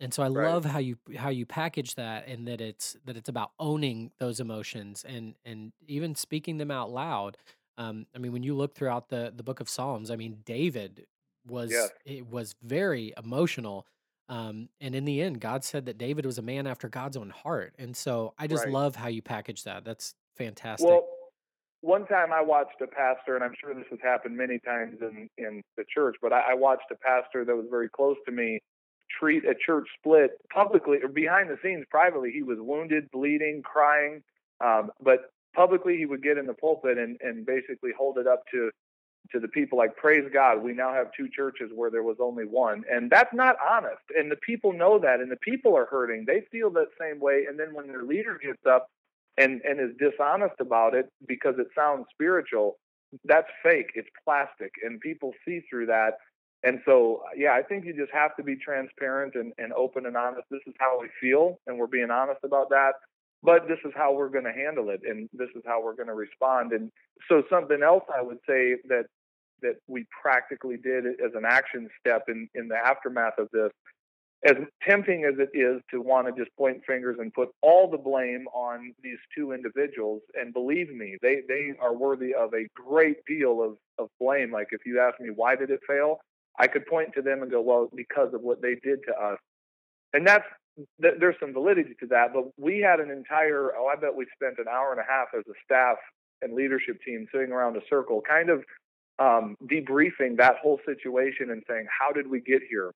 A: And so I right. love how you how you package that and that it's that it's about owning those emotions and and even speaking them out loud. Um, I mean, when you look throughout the the book of Psalms, I mean, David was yeah. it was very emotional. Um, and in the end, God said that David was a man after God's own heart. And so I just right. love how you package that. That's fantastic.
C: Well, one time I watched a pastor, and I'm sure this has happened many times in, in the church, but I, I watched a pastor that was very close to me treat a church split publicly or behind the scenes privately. He was wounded, bleeding, crying, um, but publicly he would get in the pulpit and, and basically hold it up to to the people like praise God, we now have two churches where there was only one. And that's not honest. And the people know that and the people are hurting. They feel that same way. And then when their leader gets up and and is dishonest about it because it sounds spiritual that's fake it's plastic and people see through that and so uh, yeah i think you just have to be transparent and, and open and honest this is how we feel and we're being honest about that but this is how we're going to handle it and this is how we're going to respond and so something else i would say that that we practically did as an action step in in the aftermath of this as tempting as it is to want to just point fingers and put all the blame on these two individuals, and believe me, they, they are worthy of a great deal of, of blame. Like if you ask me, why did it fail? I could point to them and go, well, because of what they did to us. And that's, th- there's some validity to that, but we had an entire, oh, I bet we spent an hour and a half as a staff and leadership team sitting around a circle, kind of um, debriefing that whole situation and saying, how did we get here?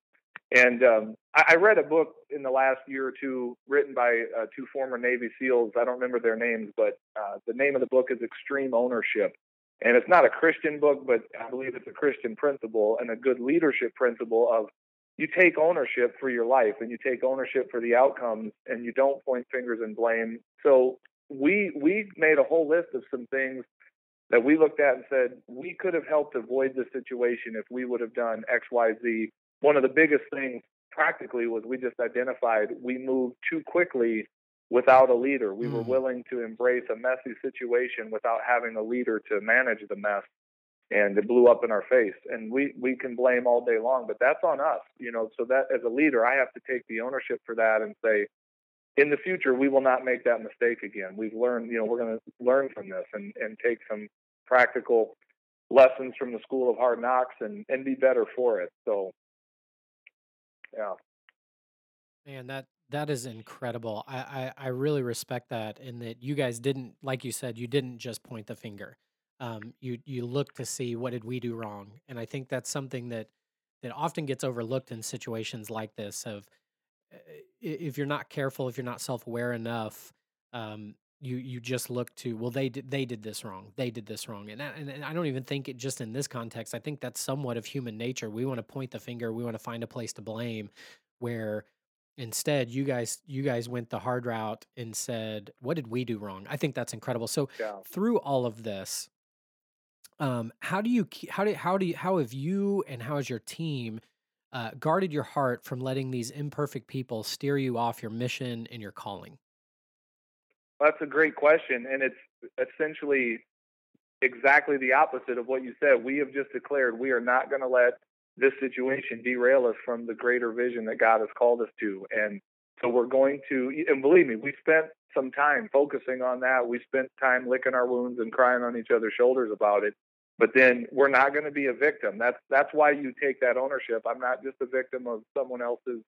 C: And um, I, I, read a book in the last year or two written by uh, two former Navy SEALs. I don't remember their names, but uh, the name of the book is Extreme Ownership. And it's not a Christian book, but I believe it's a Christian principle and a good leadership principle of you take ownership for your life and you take ownership for the outcomes and you don't point fingers and blame. So we we made a whole list of some things that we looked at and said we could have helped avoid the situation if we would have done X, Y, Z one of the biggest things practically was we just identified we moved too quickly without a leader. We mm. were willing to embrace a messy situation without having a leader to manage the mess. And it blew up in our face. And we, we can blame all day long, but that's on us, you know. So that as a leader, I have to take the ownership for that and say, in the future, we will not make that mistake again. We've learned, you know, we're going to learn from this and, and take some practical lessons from the school of hard knocks and, and be better for it. So yeah.
A: Man, that that is incredible. I, I I really respect that, in that you guys didn't, like you said, you didn't just point the finger. Um, you you look to see what did we do wrong, and I think that's something that that often gets overlooked in situations like this. Of if you're not careful, if you're not self aware enough, um, you you just look to well they did they did this wrong they did this wrong and, and, and i don't even think it just in this context i think that's somewhat of human nature we want to point the finger we want to find a place to blame where instead you guys you guys went the hard route and said what did we do wrong i think that's incredible so
C: Yeah.
A: through all of this um how do you how do how do you how have you and how has your team uh, guarded your heart from letting these imperfect people steer you off your mission and your calling
C: That's a great question, and it's essentially exactly the opposite of what you said. We have just declared we are not going to let this situation derail us from the greater vision that God has called us to. And so we're going to, and believe me, we spent some time focusing on that. We spent time licking our wounds and crying on each other's shoulders about it. But then we're not going to be a victim. That's that's why you take that ownership. I'm not just a victim of someone else's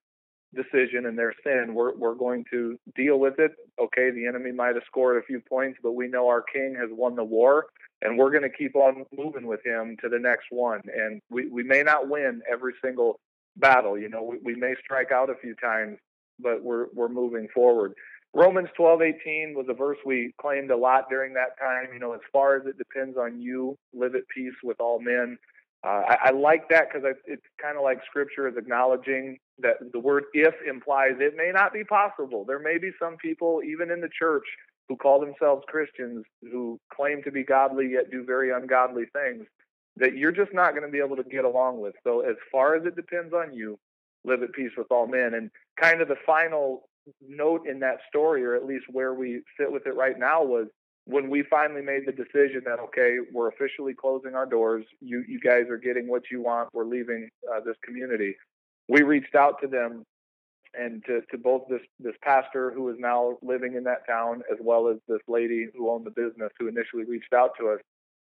C: decision and their sin. We're we're going to deal with it. Okay, the enemy might have scored a few points, but we know our king has won the war and we're going to keep on moving with him to the next one. And we, we may not win every single battle. You know, we, we may strike out a few times, but we're we're moving forward. Romans twelve eighteen was a verse we claimed a lot during that time. You know, as far as it depends on you, live at peace with all men. Uh, I, I like that because it's kind of like Scripture is acknowledging that the word "if" implies it may not be possible. There may be some people, even in the church, who call themselves Christians who claim to be godly yet do very ungodly things that you're just not going to be able to get along with. So, as far as it depends on you, live at peace with all men. And kind of the final note in that story, or at least where we sit with it right now, was when we finally made the decision that okay, we're officially closing our doors. You you guys are getting what you want. We're leaving uh, this community. We reached out to them and to, to both this this pastor who is now living in that town as well as this lady who owned the business who initially reached out to us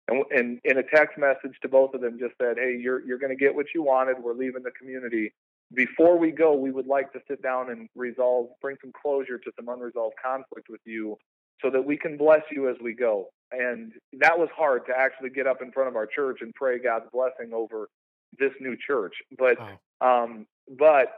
C: and, and in a text message to both of them just said hey you're you're going to get what you wanted. We're leaving the community. Before we go we would like to sit down and resolve bring some closure to some unresolved conflict with you so that we can bless you as we go. And that was hard to actually get up in front of our church and pray god's blessing over this new church. But um but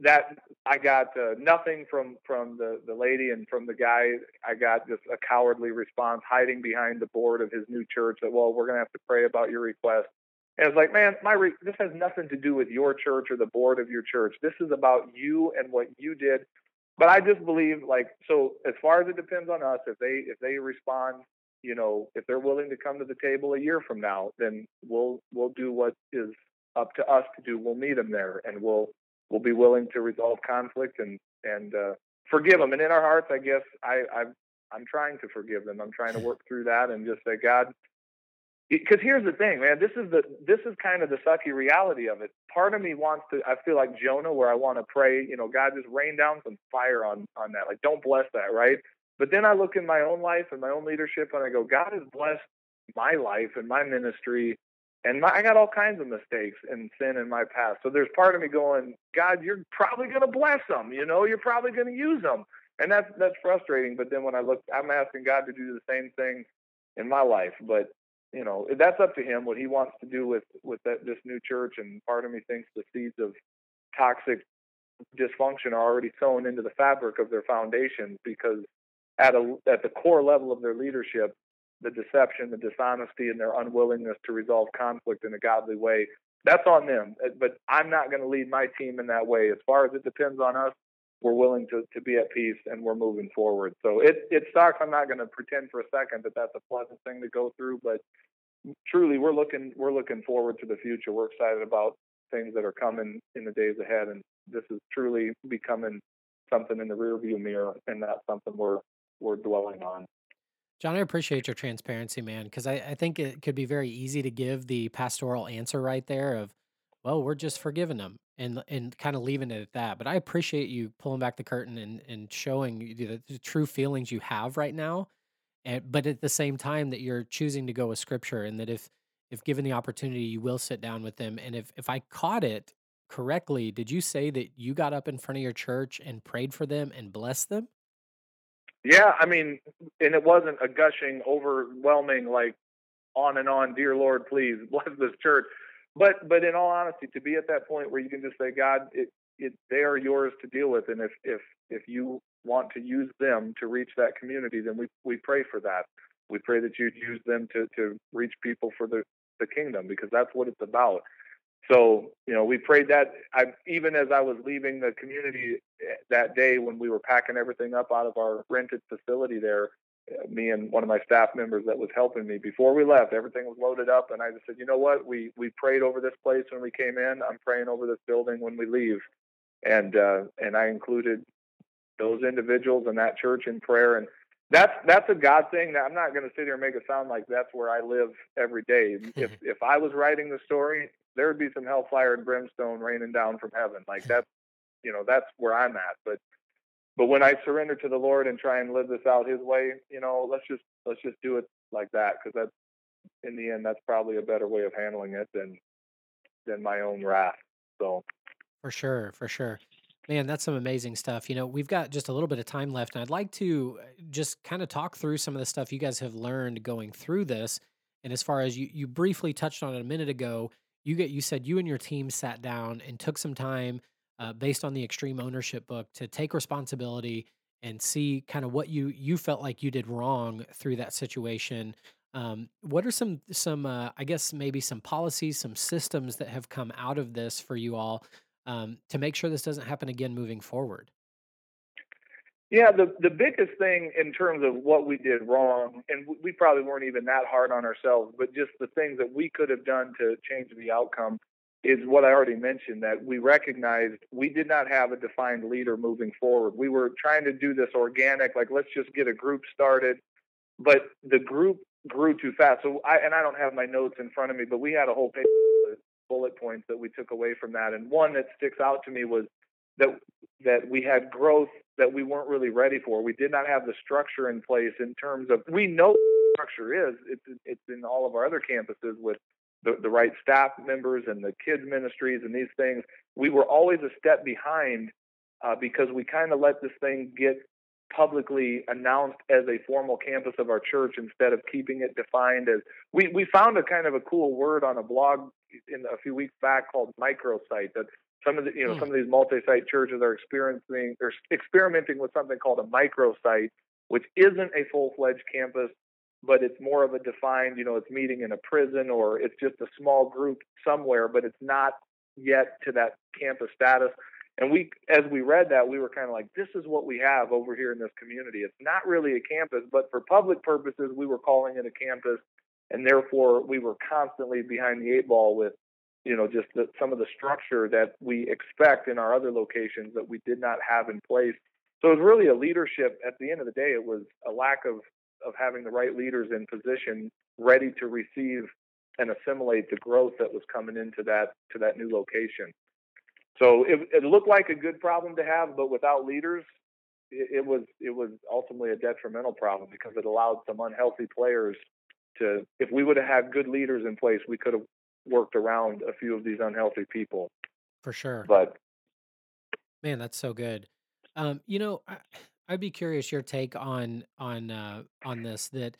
C: that I got uh, nothing from from the the lady and from the guy. I got just a cowardly response, hiding behind the board of his new church. That well, we're gonna have to pray about your request. And it's like, man, my re- this has nothing to do with your church or the board of your church. This is about you and what you did. But I just believe, like, so as far as it depends on us, if they if they respond, you know, if they're willing to come to the table a year from now, then we'll we'll do what is up to us to do. We'll meet them there, and we'll we'll be willing to resolve conflict and and uh, forgive them. And in our hearts, I guess I I've, I'm trying to forgive them. I'm trying to work through that and just say, God, because here's the thing, man. This is the this is kind of the sucky reality of it. Part of me wants to. I feel like Jonah, where I want to pray. You know, God, just rain down some fire on on that. Like, don't bless that, right? But then I look in my own life and my own leadership, and I go, God has blessed my life and my ministry and my, I got all kinds of mistakes and sin in my past. So there's part of me going, God, you're probably going to bless them. You know, you're probably going to use them, and that's that's frustrating. But then when I look, I'm asking God to do the same thing in my life. But you know, that's up to Him what He wants to do with with that, this new church. And part of me thinks the seeds of toxic dysfunction are already sown into the fabric of their foundations because at a at the core level of their leadership the deception, the dishonesty, and their unwillingness to resolve conflict in a godly way. That's on them. Uh, but I'm not going to lead my team in that way. As far as it depends on us, we're willing to, to be at peace and we're moving forward. So it, it sucks. I'm not going to pretend for a second that that's a pleasant thing to go through, but truly we're looking, we're looking forward to the future. We're excited about things that are coming in the days ahead. And this is truly becoming something in the rearview mirror. And not something we're, we're dwelling on.
A: John, I appreciate your transparency, man, because I, I think it could be very easy to give the pastoral answer right there of, well, we're just forgiving them and and kind of leaving it at that. But I appreciate you pulling back the curtain and, and showing the, the true feelings you have right now. And but at the same time that you're choosing to go with scripture and that if if given the opportunity, you will sit down with them. And if if I caught it correctly, did you say that you got up in front of your church and prayed for them and blessed them?
C: Yeah, I mean, and it wasn't a gushing, overwhelming, like on and on, dear Lord, please bless this church. But but in all honesty, to be at that point where you can just say, God, it, it, they are yours to deal with, and if if if you want to use them to reach that community, then we we pray for that. We pray that you'd use them to to reach people for the the kingdom because that's what it's about. So you know, we prayed that. I even as I was leaving the community eh, that day when we were packing everything up out of our rented facility there, me and one of my staff members that was helping me before we left everything was loaded up and i just said you know what? We we prayed over this place when we came in. I'm praying over this building when we leave. And uh and i included those individuals and that church in prayer and that's that's a god thing that i'm not going to sit here and make it sound like that's where i live every day. If if i was writing the story there would be some hellfire and brimstone raining down from heaven like that's you know that's where i'm at but but when I surrender to the Lord and try and live this out His way, you know, let's just let's just do it like that because that's in the end that's probably a better way of handling it than than my own wrath. So
A: for sure, for sure. Man, that's some amazing stuff. You know, we've got just a little bit of time left, and I'd like to uh, just kind of talk through some of the stuff you guys have learned going through this. And as far as you, you briefly touched on it a minute ago, you get you said you and your team sat down and took some time uh, based on the extreme ownership book to take responsibility and see kind of what you you felt like you did wrong through that situation. Um, what are some some uh, i guess maybe some policies some systems that have come out of this for you all um, to make sure this doesn't happen again moving forward
C: yeah, the the biggest thing in terms of what we did wrong, and we probably weren't even that hard on ourselves, but just the things that we could have done to change the outcome is what I already mentioned that we recognized we did not have a defined leader moving forward. We were trying to do this organic, like let's just get a group started, but the group grew too fast. So I and I don't have my notes in front of me, but we had a whole page of bullet points that we took away from that. And one that sticks out to me was that that we had growth that we weren't really ready for. We did not have the structure in place in terms of we know structure is it's it's in all of our other campuses with the, the right staff members and the kids ministries and these things. We were always a step behind uh, because we kind of let this thing get publicly announced as a formal campus of our church instead of keeping it defined as we, we found a kind of a cool word on a blog in a few weeks back called microsite that some of the you know mm. some of these multi-site churches are experiencing they're experimenting with something called a microsite which isn't a full-fledged campus but it's more of a defined, you know, it's meeting in a prison or it's just a small group somewhere, but it's not yet to that campus status. And we, as we read that, we were kind of like, this is what we have over here in this community. It's not really a campus, but for public purposes, we were calling it a campus. And therefore, we were constantly behind the eight ball with, you know, just the, some of the structure that we expect in our other locations that we did not have in place. So it was really a leadership. At the end of the day, it was a lack of of having the right leaders in position ready to receive and assimilate the growth that was coming into that to that new location. So it, it looked like a good problem to have, but without leaders, it, it was it was ultimately a detrimental problem because it allowed some unhealthy players to. If we would have had good leaders in place, we could have worked around a few of these unhealthy people.
A: For sure.
C: But
A: man, that's so good. Um, you know, I, I'd be curious your take on on uh, on this. That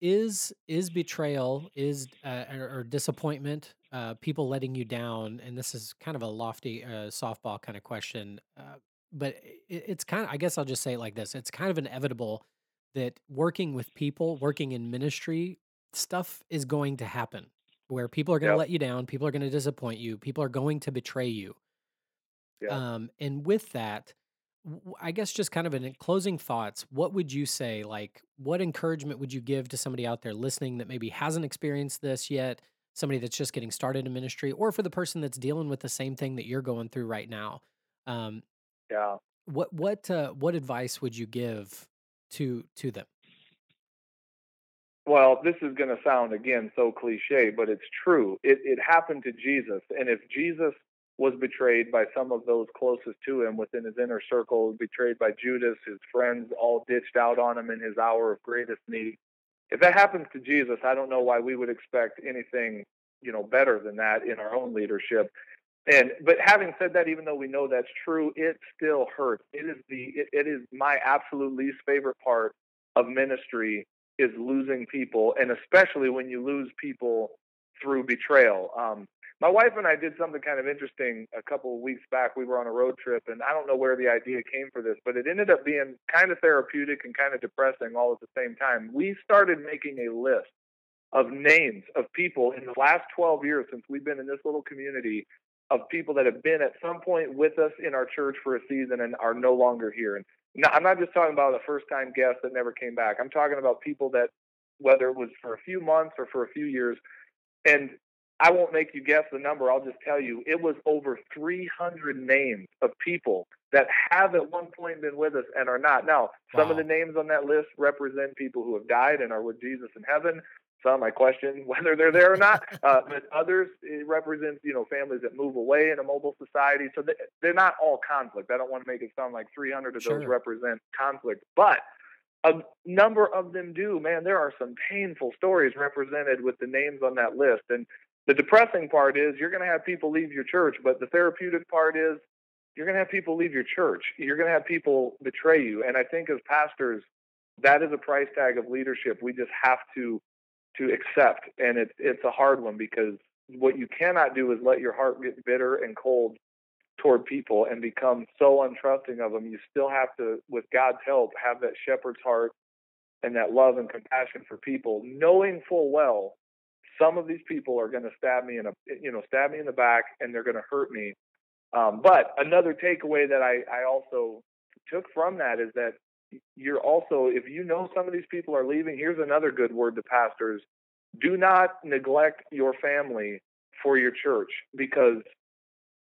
A: is is betrayal, is uh, or, or disappointment, uh, people letting you down, and this is kind of a lofty uh, softball kind of question, uh, but it, it's kind of I guess I'll just say it like this: it's kind of inevitable that working with people, working in ministry, stuff is going to happen where people are going to yep. let you down, people are going to disappoint you, people are going to betray you. Yep. Um, and with that, I guess just kind of in closing thoughts, what would you say? Like, what encouragement would you give to somebody out there listening that maybe hasn't experienced this yet? Somebody that's just getting started in ministry, or for the person that's dealing with the same thing that you're going through right now. Um,
C: yeah.
A: What what uh, what advice would you give to to them?
C: Well, this is going to sound again so cliche, but it's true. It it happened to Jesus, and if Jesus was betrayed by some of those closest to him within his inner circle, betrayed by Judas, his friends all ditched out on him in his hour of greatest need. If that happens to Jesus, I don't know why we would expect anything, you know, better than that in our own leadership. And but having said that, even though we know that's true, it still hurts. It is the it, it is my absolute least favorite part of ministry is losing people, and especially when you lose people through betrayal. Um, my wife and I did something kind of interesting a couple of weeks back. We were on a road trip, and I don't know where the idea came for this, but it ended up being kind of therapeutic and kind of depressing all at the same time. We started making a list of names of people in the last 12 years since we've been in this little community of people that have been at some point with us in our church for a season and are no longer here. And I'm not just talking about a first time guest that never came back. I'm talking about people that, whether it was for a few months or for a few years, and I won't make you guess the number. I'll just tell you it was over 300 names of people that have at one point been with us and are not. Now, some wow. of the names on that list represent people who have died and are with Jesus in heaven. Some I question whether they're there or not, uh, but others it represents you know families that move away in a mobile society. So they, they're not all conflict. I don't want to make it sound like 300 of sure. those represent conflict, but a number of them do. Man, there are some painful stories represented with the names on that list, and the depressing part is you're going to have people leave your church, but the therapeutic part is you're going to have people leave your church. You're going to have people betray you. And I think as pastors, that is a price tag of leadership we just have to to accept. And it's it's a hard one because what you cannot do is let your heart get bitter and cold toward people and become so untrusting of them. You still have to, with God's help, have that shepherd's heart and that love and compassion for people, knowing full well some of these people are going to stab me in a you know stab me in the back and they're going to hurt me um, but another takeaway that I, I also took from that is that you're also if you know some of these people are leaving here's another good word to pastors do not neglect your family for your church because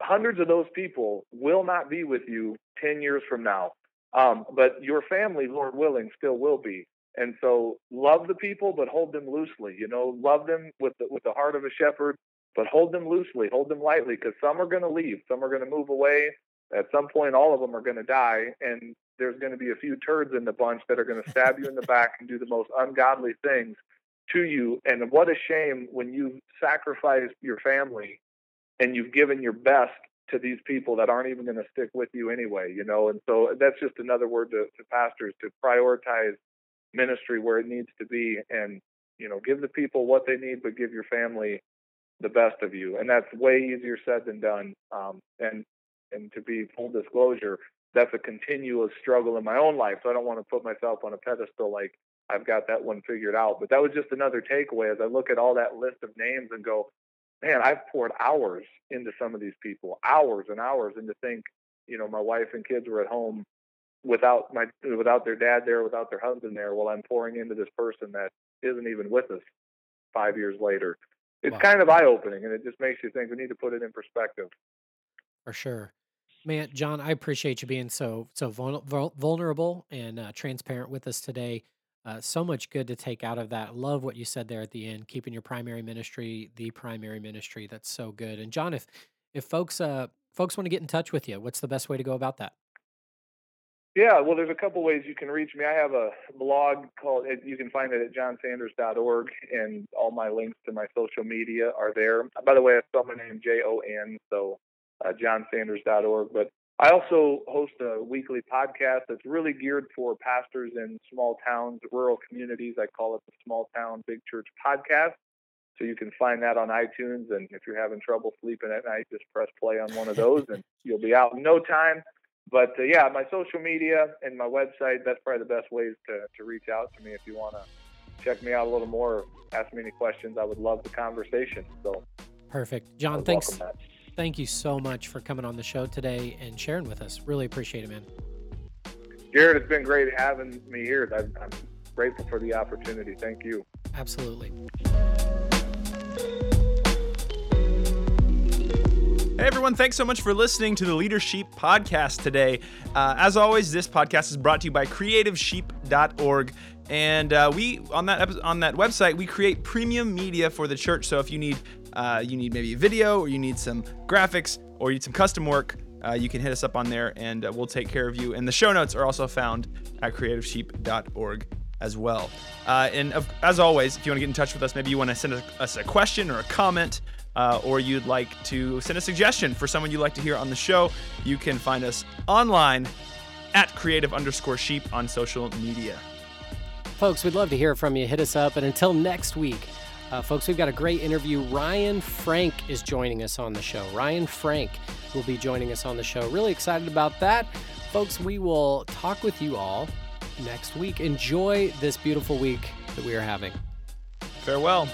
C: hundreds of those people will not be with you 10 years from now um, but your family lord willing still will be and so love the people, but hold them loosely. You know, love them with the, with the heart of a shepherd, but hold them loosely, hold them lightly, because some are going to leave, some are going to move away. At some point, all of them are going to die, and there's going to be a few turds in the bunch that are going to stab you in the back and do the most ungodly things to you. And what a shame when you sacrifice your family and you've given your best to these people that aren't even going to stick with you anyway, you know. And so that's just another word to, to pastors to prioritize ministry where it needs to be and you know give the people what they need but give your family the best of you and that's way easier said than done um, and and to be full disclosure that's a continuous struggle in my own life so i don't want to put myself on a pedestal like i've got that one figured out but that was just another takeaway as i look at all that list of names and go man i've poured hours into some of these people hours and hours and to think you know my wife and kids were at home without my without their dad there, without their husband there, while I'm pouring into this person that isn't even with us five years later. It's wow. kind of eye opening, and it just makes you think we need to put it in perspective.
A: For sure, man, John, I appreciate you being so so vulnerable and uh, transparent with us today. Uh, so much good to take out of that. Love what you said there at the end, keeping your primary ministry the primary ministry. That's so good. And John, if if folks uh folks want to get in touch with you, what's the best way to go about that?
C: Yeah, well, there's a couple ways you can reach me. I have a blog called, you can find it at jonsanders.org, and all my links to my social media are there. By the way, I spell my name J O N, so uh, jonsanders.org. But I also host a weekly podcast that's really geared for pastors in small towns, rural communities. I call it the Small Town Big Church Podcast. So you can find that on iTunes. And if you're having trouble sleeping at night, just press play on one of those and you'll be out in no time but uh, yeah, my social media and my website, that's probably the best ways to, to reach out to me if you want to check me out a little more, ask me any questions. I would love the conversation. So
A: perfect. John, thanks. Thank you so much for coming on the show today and sharing with us. Really appreciate it, man.
C: Jared, it's been great having me here. I'm, I'm grateful for the opportunity. Thank you.
A: Absolutely.
B: Hey everyone, thanks so much for listening to the Leadership Podcast today. Uh, as always, this podcast is brought to you by CreativeSheep.org. And uh, we on that on that website we create premium media for the church. So if you need uh, you need maybe a video or you need some graphics or you need some custom work, uh, you can hit us up on there and uh, we'll take care of you. And the show notes are also found at CreativeSheep.org as well. Uh, and as always, if you want to get in touch with us, maybe you want to send us a question or a comment uh, or you'd like to send a suggestion for someone you'd like to hear on the show, you can find us online at creative underscore sheep on social media.
A: Folks, we'd love to hear from you. Hit us up. And until next week, Uh, folks, we've got a great interview. Ryan Frank is joining us on the show. Ryan Frank will be joining us on the show. Really excited about that. Folks, we will talk with you all next week. Enjoy this beautiful week that we are having.
B: Farewell.